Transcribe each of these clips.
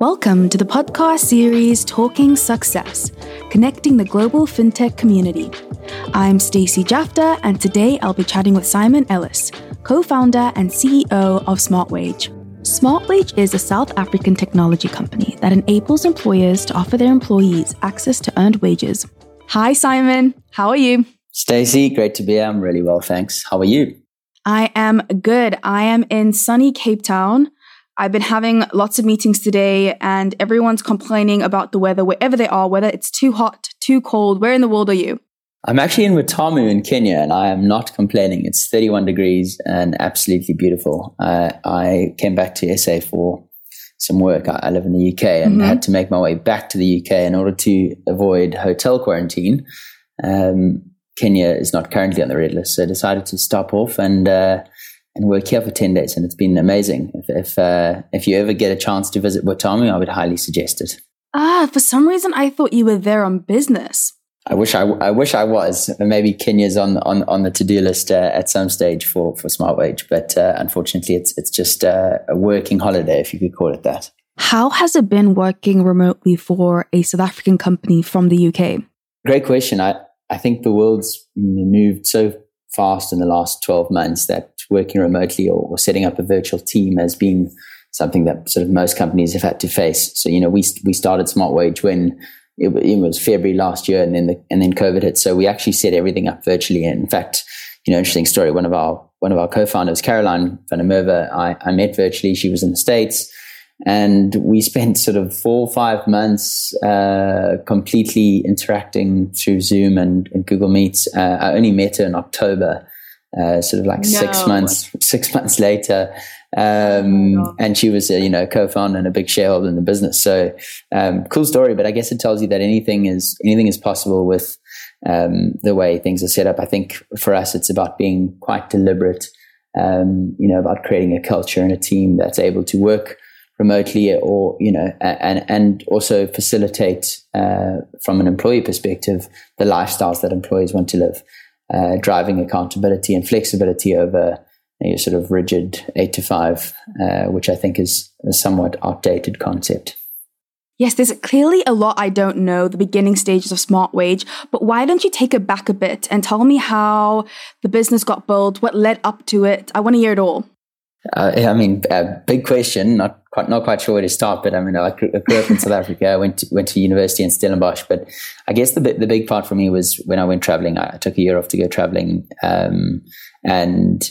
Welcome to the podcast series Talking Success, connecting the global fintech community. I'm Stacey Jafta, and today I'll be chatting with Simon Ellis, co-founder and CEO of SmartWage. SmartWage is a South African technology company that enables employers to offer their employees access to earned wages. Hi Simon, how are you? Stacey, great to be here. I'm really well, thanks. How are you? I am good. I am in sunny Cape Town. I've been having lots of meetings today and everyone's complaining about the weather wherever they are, whether it's too hot, too cold. Where in the world are you? I'm actually in Watamu in Kenya and I am not complaining. It's 31 degrees and absolutely beautiful. Uh, I came back to SA for some work. I, live in the UK and mm-hmm. had to make my way back to the UK in order to avoid hotel quarantine. Um, Kenya is not currently on the red list, so I decided to stop off and uh, and work here for 10 days and it's been amazing. If, if, uh, if you ever get a chance to visit Watamu, I would highly suggest it. Ah, for some reason I thought you were there on business. I wish I, I wish I was. Maybe Kenya's on on on the to do list uh, at some stage for for Smart Wage, but uh, unfortunately, it's it's just uh, a working holiday, if you could call it that. How has it been working remotely for a South African company from the UK? Great question. I I think the world's moved so fast in the last 12 months that working remotely or, or, setting up a virtual team has been something that sort of most companies have had to face. So, you know, we, we started Smart Wage when it, it was February last year and then the, and then COVID hit. So we actually set everything up virtually. And in fact, you know, interesting story. One of our, one of our co-founders, Caroline van der I, I met virtually. She was in the States and we spent sort of four or five months uh, completely interacting through Zoom and, and Google Meets. Uh, I only met her in October, uh, sort of like no. six months six months later. Um, oh and she was a you know co-founder and a big shareholder in the business. So um, cool story, but I guess it tells you that anything is anything is possible with um, the way things are set up. I think for us, it's about being quite deliberate. Um, you know, about creating a culture and a team that's able to work remotely or you know and and also facilitate uh, from an employee perspective the lifestyles that employees want to live uh, driving accountability and flexibility over a sort of rigid eight to five uh, which i think is a somewhat outdated concept Yes, there's clearly a lot I don't know, the beginning stages of Smart Wage, but why don't you take it back a bit and tell me how the business got built, what led up to it? I want to hear it all. Uh, I mean, a big question. Not quite, not quite sure where to start. But I mean, I grew, up in South Africa. I went to, went to university in Stellenbosch. But I guess the the big part for me was when I went traveling. I took a year off to go traveling, um, and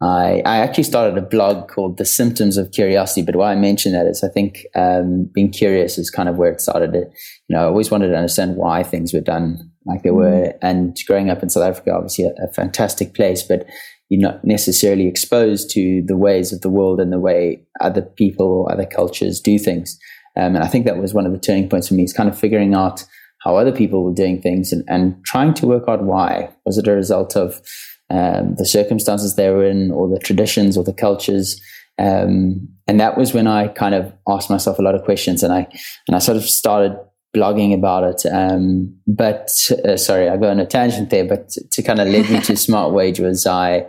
I I actually started a blog called The Symptoms of Curiosity. But why I mention that is I think um, being curious is kind of where it started. It, You know, I always wanted to understand why things were done like they mm. were. And growing up in South Africa, obviously a, a fantastic place, but you're not necessarily exposed to the ways of the world and the way other people or other cultures do things. Um, and I think that was one of the turning points for me is kind of figuring out how other people were doing things and, and trying to work out why. Was it a result of um, the circumstances they were in or the traditions or the cultures? Um, and that was when I kind of asked myself a lot of questions and I, and I sort of started blogging about it. Um, but uh, sorry, I go on a tangent there. But to, kind of lead me to SmartWage was I,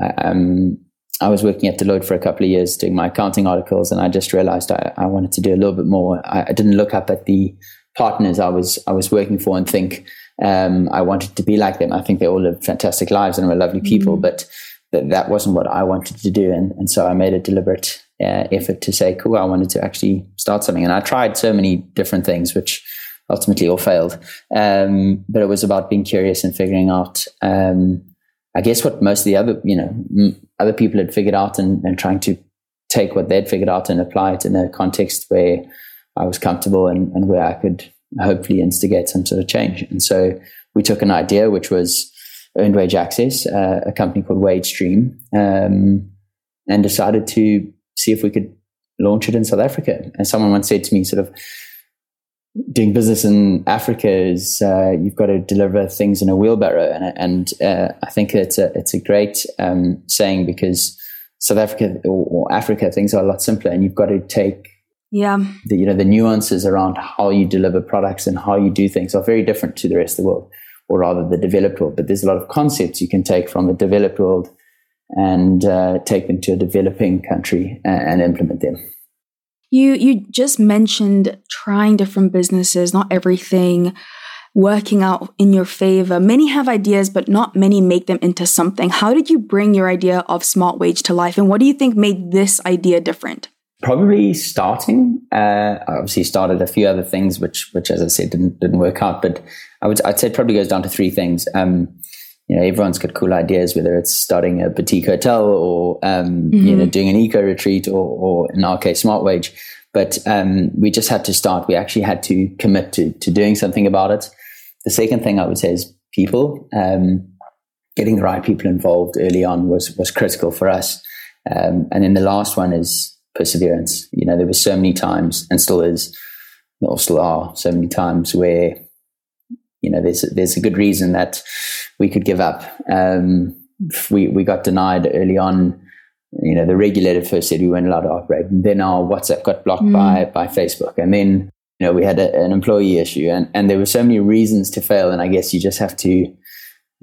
I, um, I was working at Deloitte for a couple of years doing my accounting articles, and I just realized I, I wanted to do a little bit more. I, I, didn't look up at the partners I was I was working for and think um, I wanted to be like them. I think they all live fantastic lives and were lovely people, mm-hmm. but th- that wasn't what I wanted to do, and, and so I made a deliberate uh, effort to say, cool, I wanted to actually start something. And I tried so many different things, which ultimately all failed. Um, but it was about being curious and figuring out, um, I guess, what most of the other, you know, other people had figured out and, and, trying to take what they'd figured out and apply it in a context where I was comfortable and, and where I could hopefully instigate some sort of change. And so we took an idea, which was earned wage access, uh, a company called WageStream, um, and decided to see if we could launch it in South Africa. And someone once said to me, sort of, doing business in Africa is uh, you've got to deliver things in a wheelbarrow, and, and uh, I think it's a it's a great um, saying because South Africa or, or, Africa things are a lot simpler, and you've got to take yeah the you know the nuances around how you deliver products and how you do things are very different to the rest of the world, or rather the developed world. But there's a lot of concepts you can take from the developed world and uh, take them to a developing country and, and implement them. You you just mentioned trying different businesses, not everything working out in your favor. Many have ideas, but not many make them into something. How did you bring your idea of Smart Wage to life, and what do you think made this idea different? Probably starting. Uh, I obviously started a few other things, which, which as I said, didn't didn't work out. But I would, I'd say it probably goes down to three things. Um, you know, everyone's got cool ideas, whether it's starting a boutique hotel or um, mm-hmm. you know doing an eco retreat or, or in our case, Smart Wage. But um, we just had to start. We actually had to commit to to doing something about it. The second thing I would say is people. Um, getting the right people involved early on was was critical for us. Um, and then the last one is perseverance. You know, there were so many times, and still is, or still are, so many times where you know there's there's a good reason that we could give up. Um, we we got denied early on. You know, the regulator first said we weren't allowed to operate, and then our WhatsApp got blocked mm. by by Facebook, and then you know we had a, an employee issue, and and there were so many reasons to fail, and I guess you just have to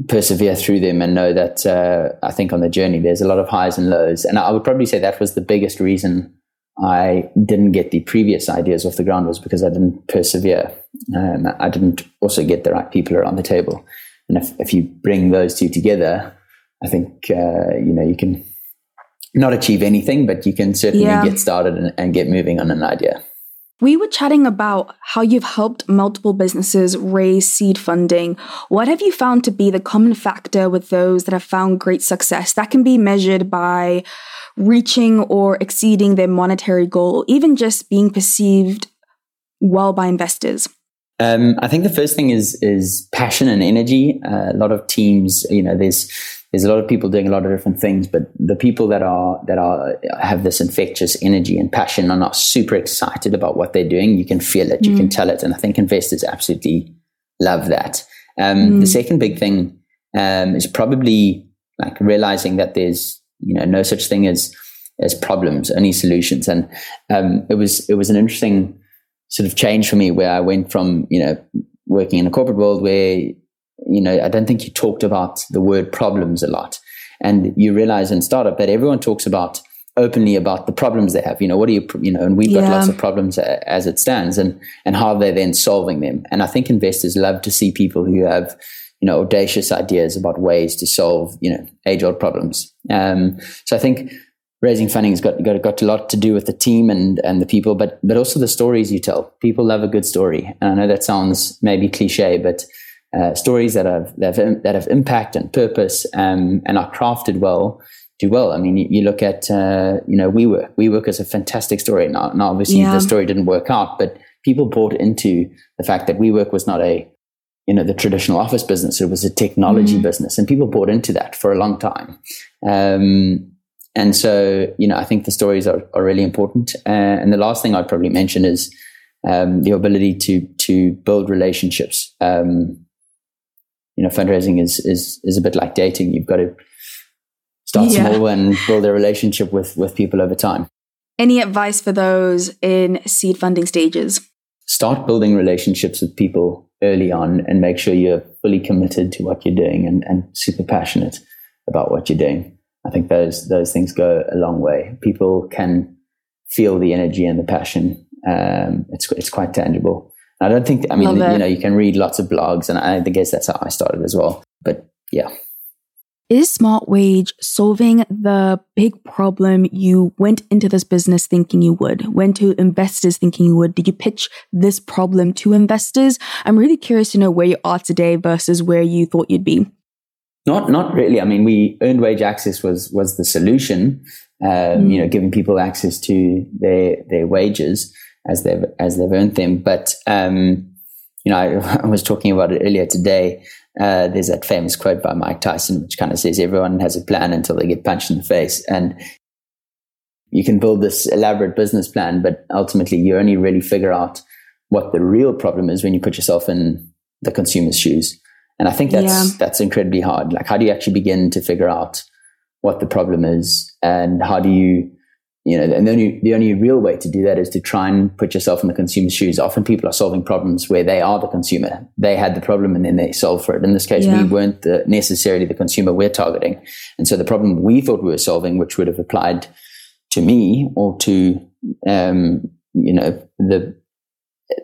persevere through them and know that uh, I think on the journey there's a lot of highs and lows. And I would probably say that was the biggest reason I didn't get the previous ideas off the ground was because I didn't persevere. Um, I didn't also get the right people around the table. And if, if you bring those two together, I think uh, you know you can not achieve anything, but you can certainly yeah. get started and, and get moving on an idea. We were chatting about how you've helped multiple businesses raise seed funding. What have you found to be the common factor with those that have found great success that can be measured by reaching or exceeding their monetary goal, even just being perceived well by investors? Um, I think the first thing is is passion and energy. Uh, a lot of teams, you know, there's there's a lot of people doing a lot of different things, but the people that are that are have this infectious energy and passion and are super excited about what they're doing, you can feel it, mm. you can mm. tell it, and I think investors absolutely love that. Um, mm. The second big thing um, is probably like realizing that there's you know no such thing as as problems, only solutions, and um, it was it was an interesting sort of change for me where I went from you know working in a corporate world where you know, I don't think you talked about the word problems a lot. And you realize in startup that everyone talks about openly about the problems they have. You know, what do you, you know, and we've got yeah. lots of problems as it stands and, and how they're then solving them. And I think investors love to see people who have, you know, audacious ideas about ways to solve, you know, age old problems. Um, so I think raising funding has got, got, got a lot to do with the team and, and the people, but, but also the stories you tell. People love a good story. And I know that sounds maybe cliche, but uh, stories that have that have, that have impact and purpose um, and are crafted well do well. I mean, you, you look at uh, you know WeWork. WeWork is a fantastic story. Now, now obviously yeah. the story didn't work out, but people bought into the fact that WeWork was not a you know the traditional office business. It was a technology mm. business, and people bought into that for a long time. Um, and so, you know, I think the stories are, are really important. Uh, and the last thing I'd probably mention is um, the ability to to build relationships. Um, you know, fundraising is is is a bit like dating. You've got to start yeah. small and build a relationship with with people over time. Any advice for those in seed funding stages? Start building relationships with people early on and make sure you're fully committed to what you're doing and, and super passionate about what you're doing. I think those those things go a long way. People can feel the energy and the passion. Um, it's it's quite tangible. I don't think, I mean, you know, you can read lots of blogs, and I guess that's how I started as well. But yeah. Is Smart Wage solving the big problem you went into this business thinking you would? Went to investors thinking you would? Did you pitch this problem to investors? I'm really curious to know where you are today versus where you thought you'd be. Not, not really. I mean, we earned wage access was was the solution. Um, mm. You know, giving people access to their their wages as they've as they've earned them. But um, you know, I, I, was talking about it earlier today. Uh, there's that famous quote by Mike Tyson, which kind of says everyone has a plan until they get punched in the face, and you can build this elaborate business plan, but ultimately you only really figure out what the real problem is when you put yourself in the consumer's shoes. And I think that's yeah. that's incredibly hard. Like, how do you actually begin to figure out what the problem is, and how do you you know, and the only, the only real way to do that is to try and put yourself in the consumer's shoes. Often people are solving problems where they are the consumer. They had the problem and then they solve for it. In this case, yeah. we weren't the, necessarily the consumer we're targeting. And so the problem we thought we were solving, which would have applied to me or to um, you know, the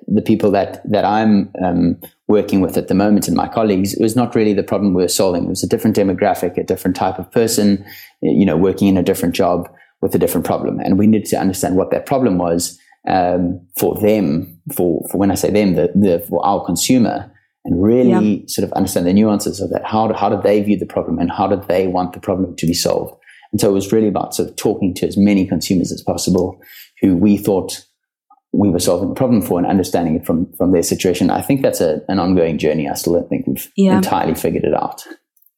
the people that that I'm um, working with at the moment and my colleagues, it was not really the problem we were solving. It was a different demographic, a different type of person, you know, working in a different job with a different problem, and we needed to understand what that problem was um, for them. For for when I say them, the, the for our consumer, and really yeah. sort of understand the nuances of that. How how did they view the problem, and how do they want the problem to be solved? And so it was really about sort of talking to as many consumers as possible who we thought we were solving the problem for and understanding it from from their situation. I think that's a, an ongoing journey. I still don't think we've yeah. entirely figured it out.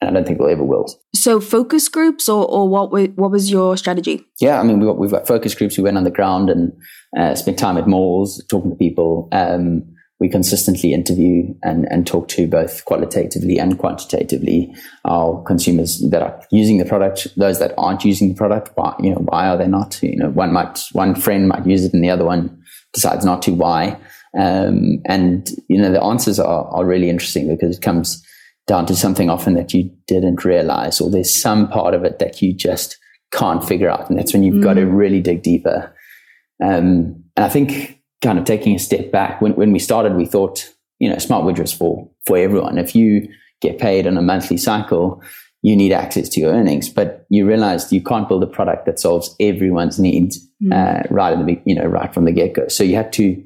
And I don't think we'll ever will. So focus groups or, or what what was your strategy? Yeah, I mean we've got, we've got focus groups. We went on the ground and uh, spent time at malls talking to people. Um, we consistently interview and, and talk to both qualitatively and quantitatively our consumers that are using the product, those that aren't using the product. Why, you know, why are they not? You know, one might, one friend might use it and the other one decides not to. Why? Um, and you know, the answers are, are really interesting because it comes down to something often that you didn't realize, or there's some part of it that you just can't figure out. And that's when you've mm. got to really dig deeper. Um, and I think kind of taking a step back, when, when we started, we thought, you know, smart widgets for, for everyone. If you get paid on a monthly cycle, you need access to your earnings, but you realized you can't build a product that solves everyone's needs mm. uh, right in the you know right from the get go. So you had to,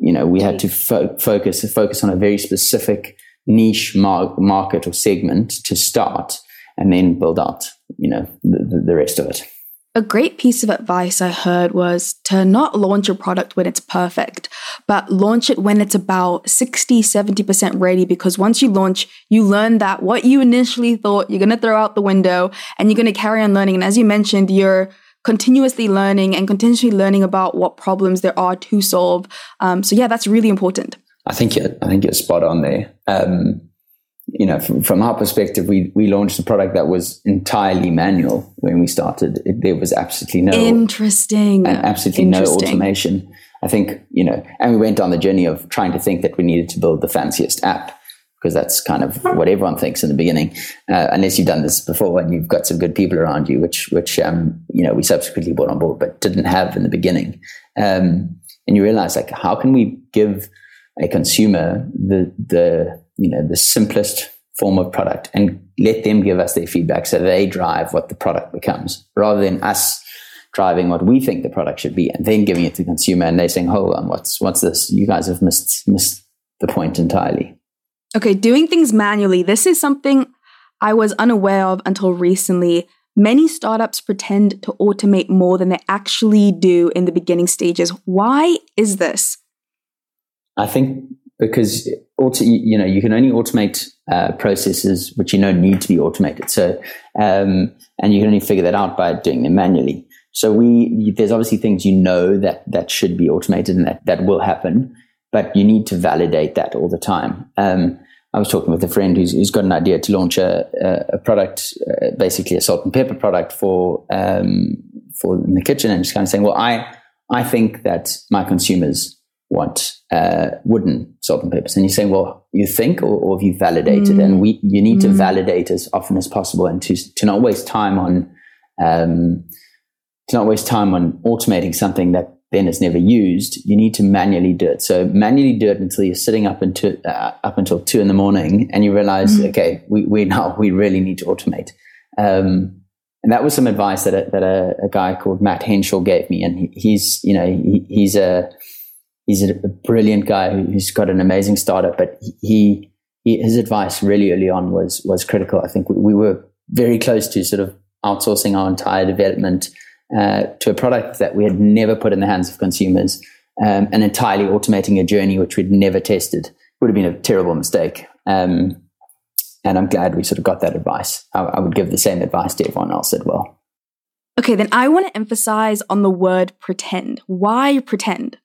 you know, we had to fo- focus focus on a very specific niche mar- market or segment to start, and then build out you know the, the rest of it. A great piece of advice I heard was to not launch a product when it's perfect, but launch it when it's about 60, 70% ready. Because once you launch, you learn that what you initially thought you're going to throw out the window and you're going to carry on learning. And as you mentioned, you're continuously learning and continuously learning about what problems there are to solve. Um, so yeah, that's really important. I think you're, I think you're spot on there. Um, you know, from, from, our perspective, we, we launched a product that was entirely manual when we started. It, there was absolutely no interesting, absolutely interesting. no automation. I think you know, and we went on the journey of trying to think that we needed to build the fanciest app because that's kind of what everyone thinks in the beginning, uh, unless you've done this before and you've got some good people around you, which which um, you know we subsequently brought on board but didn't have in the beginning. Um, and you realize like, how can we give a consumer the the you know the simplest form of product and let them give us their feedback so they drive what the product becomes rather than us driving what we think the product should be and then giving it to the consumer and they saying hold on what's what's this? You guys have missed missed the point entirely. Okay doing things manually. This is something i was unaware of until recently. Many startups pretend to automate more than they actually do in the beginning stages. Why is this i think because auto, you know you can only automate uh, processes which you know need to be automated. So um, and you can only figure that out by doing them manually. So we there's obviously things you know that that should be automated and that that will happen, but you need to validate that all the time. Um, I was talking with a friend who's, who's got an idea to launch a, a, product, uh, basically a salt and pepper product for um, for in the kitchen, and just kind of saying, well, I I think that my consumers want uh, wooden salt and peppers. And you're saying, well, you think or, or have you validated? Mm. And we you need mm. to validate as often as possible and to to not waste time on um, to not waste time on automating something that then is never used. You need to manually do it. So manually do it until you're sitting up until uh, up until two in the morning, and you realize, mm. okay, we we now we really need to automate. Um, and that was some advice that a, that a, a, guy called Matt Henshaw gave me, and he, he's you know he, he's a he's a, brilliant guy who's got an amazing startup, but he, he, his advice really early on was was critical. I think we, we were very close to sort of outsourcing our entire development uh, to a product that we had never put in the hands of consumers um, and entirely automating a journey which we'd never tested. Would have been a terrible mistake. Um, and I'm glad we sort of got that advice. I, I would give the same advice to everyone else as well. Okay, then I want to emphasize on the word pretend. Why pretend?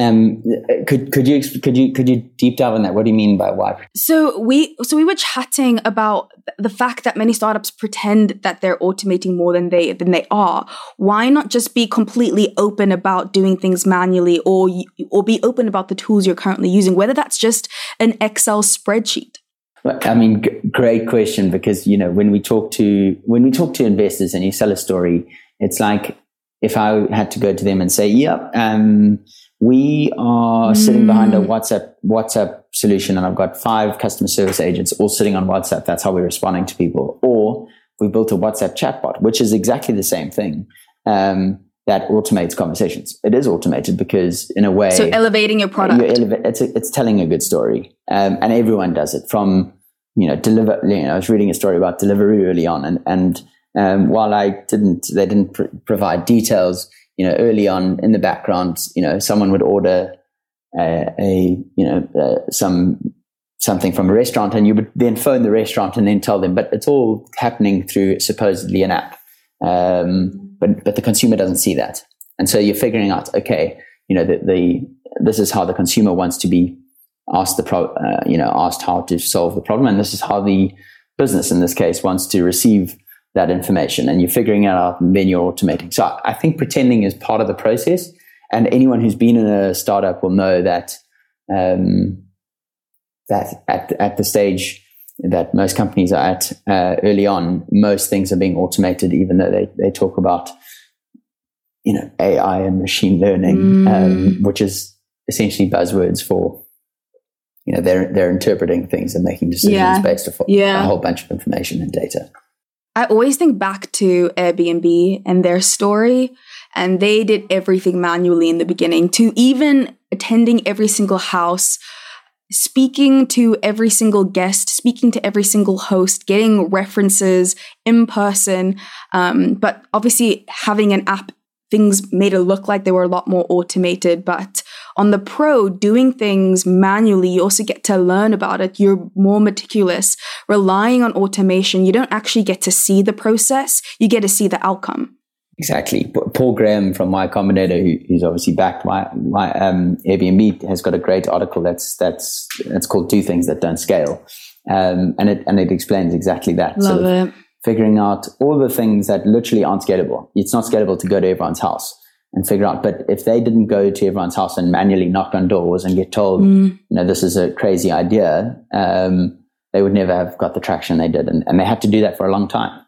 Um, could could you could you could you deep dive on that? What do you mean by why? So we so we were chatting about the fact that many startups pretend that they're automating more than they than they are. Why not just be completely open about doing things manually, or or be open about the tools you're currently using, whether that's just an Excel spreadsheet? I mean, g- great question because you know when we talk to when we talk to investors and you sell a story, it's like if I had to go to them and say, "Yep, um, we are mm. sitting behind a mm. WhatsApp WhatsApp solution, and I've got five customer service agents all sitting on WhatsApp. That's how we're responding to people." Or we built a WhatsApp chatbot, which is exactly the same thing. Um, that automates conversations. It is automated because, in a way, so elevating your product. Eleva- it's a, it's telling a good story, um, and everyone does it. From you know, deliver. You know, I was reading a story about delivery early on, and and um, while I didn't, they didn't pr- provide details. You know, early on in the background, you know, someone would order uh, a you know uh, some something from a restaurant, and you would then phone the restaurant and then tell them. But it's all happening through supposedly an app. Um, but but the consumer doesn't see that, and so you're figuring out, okay, you know, the, the this is how the consumer wants to be asked the pro, uh, you know, asked how to solve the problem, and this is how the business in this case wants to receive that information, and you're figuring it out, and then you're automating. So I think pretending is part of the process, and anyone who's been in a startup will know that. Um, that at, at the stage that most companies are at uh, early on, most things are being automated, even though they, they talk about, you know, AI and machine learning, mm. um, which is essentially buzzwords for, you know, they're, they're interpreting things and making decisions yeah. based off yeah. a whole bunch of information and data. I always think back to Airbnb and their story, and they did everything manually in the beginning to even attending every single house speaking to every single guest, speaking to every single host, getting references in person. Um, but obviously, having an app, things made it look like they were a lot more automated. But on the pro, doing things manually, you also get to learn about it. You're more meticulous. Relying on automation, you don't actually get to see the process, you get to see the outcome. Exactly. Paul Graham from Y Combinator, who, who's obviously backed my, my um, Airbnb, has got a great article that's that's that's called "Do Things That Don't Scale," um, and it and it explains exactly that. Love so it. Figuring out all the things that literally aren't scalable. It's not scalable to go to everyone's house and figure out. But if they didn't go to everyone's house and manually knock on doors and get told, mm. you know, this is a crazy idea, um, they would never have got the traction they did, and, and they had to do that for a long time.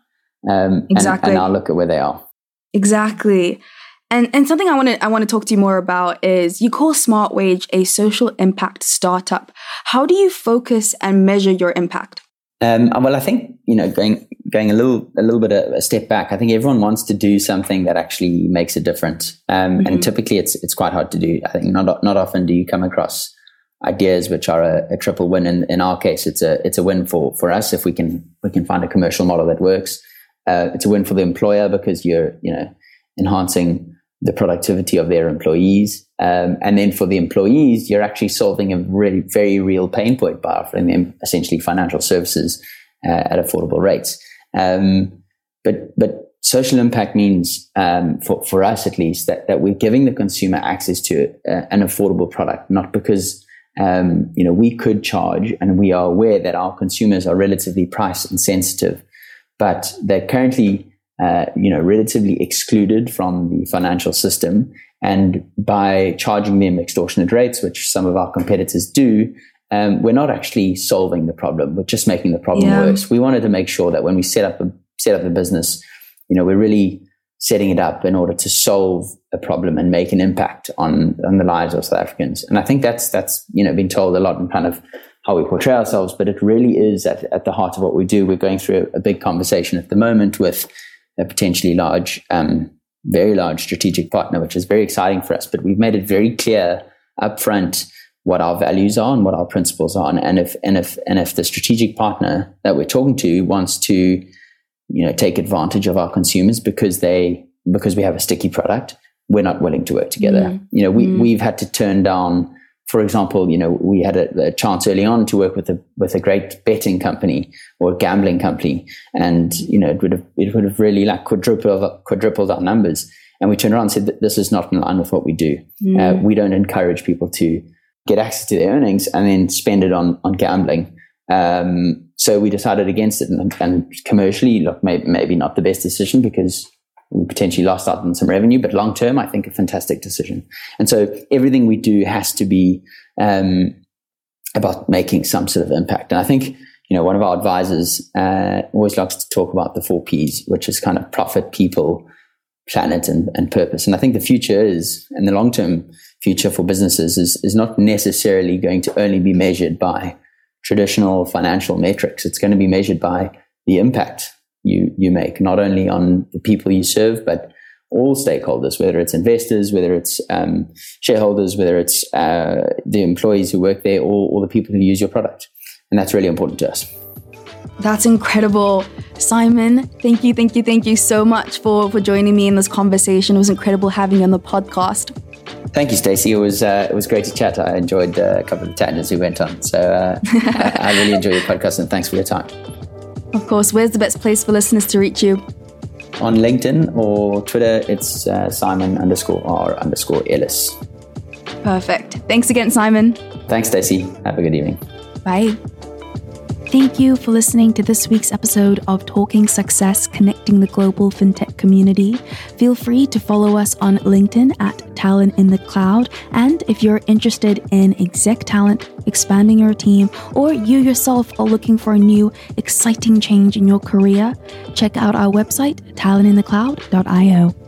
Um, exactly. And, and now look at where they are. Exactly. And, and something I want to I want to talk to you more about is you call Smart Wage a social impact startup. How do you focus and measure your impact? Um, well, I think you know going going a little a little bit a, a, step back. I think everyone wants to do something that actually makes a difference, um, mm-hmm. and typically it's it's quite hard to do. I think not not often do you come across ideas which are a, a triple win. In, in our case, it's a it's a win for for us if we can we can find a commercial model that works. Uh, it's a win for the employer because you're, you know, enhancing the productivity of their employees. Um, and then for the employees, you're actually solving a really very real pain point by offering them essentially financial services uh, at affordable rates. Um, but but social impact means um, for for us at least that that we're giving the consumer access to uh, an affordable product, not because um, you know we could charge, and we are aware that our consumers are relatively price insensitive but they're currently uh, you know relatively excluded from the financial system and by charging them extortionate rates which some of our competitors do um, we're not actually solving the problem we're just making the problem yeah. worse we wanted to make sure that when we set up a set up the business you know we're really setting it up in order to solve a problem and make an impact on on the lives of south africans and i think that's that's you know been told a lot in kind of how we portray ourselves, but it really is at, at the heart of what we do. We're going through a, a big conversation at the moment with a potentially large, um, very large strategic partner, which is very exciting for us. But we've made it very clear upfront what our values are and what our principles are. And if and if and if the strategic partner that we're talking to wants to, you know, take advantage of our consumers because they because we have a sticky product, we're not willing to work together. Mm. You know, we mm. we've had to turn down for example, you know, we had a, a, chance early on to work with a with a great betting company or a gambling company, and you know, it would have it would have really like quadrupled quadrupled our numbers. And we turned around and said, "This is not in line with what we do. Mm. Uh, we don't encourage people to get access to their earnings and then spend it on on gambling." Um, so we decided against it, and, and commercially, look, maybe, maybe not the best decision because we potentially lost out on some revenue, but long term, I think a fantastic decision. And so everything we do has to be um, about making some sort of impact. And I think you know one of our advisors uh, always likes to talk about the four Ps, which is kind of profit, people, planet and, and purpose. And I think the future is, and the long term future for businesses is, is not necessarily going to only be measured by traditional financial metrics. It's going to be measured by the impact you, you make, not only on the people you serve, but all stakeholders, whether it's investors, whether it's um, shareholders, whether it's uh, the employees who work there, or, or the people who use your product. And that's really important to us. That's incredible. Simon, thank you, thank you, thank you so much for, for joining me in this conversation. It was incredible having you on the podcast. Thank you, Stacey. It was uh, it was great to chat. I enjoyed uh, a couple of the tangents we went on. So uh, I, I really enjoy your podcast and thanks for your time. Of course. Where's the best place for listeners to reach you? On LinkedIn or Twitter, it's uh, Simon underscore R underscore Ellis. Perfect. Thanks again, Simon. Thanks, Stacey. Have a good evening. Bye. Thank you for listening to this week's episode of Talking Success Connecting the Global FinTech Community. Feel free to follow us on LinkedIn at Talent in the Cloud. And if you're interested in exec talent, expanding your team, or you yourself are looking for a new, exciting change in your career, check out our website, talentinthecloud.io.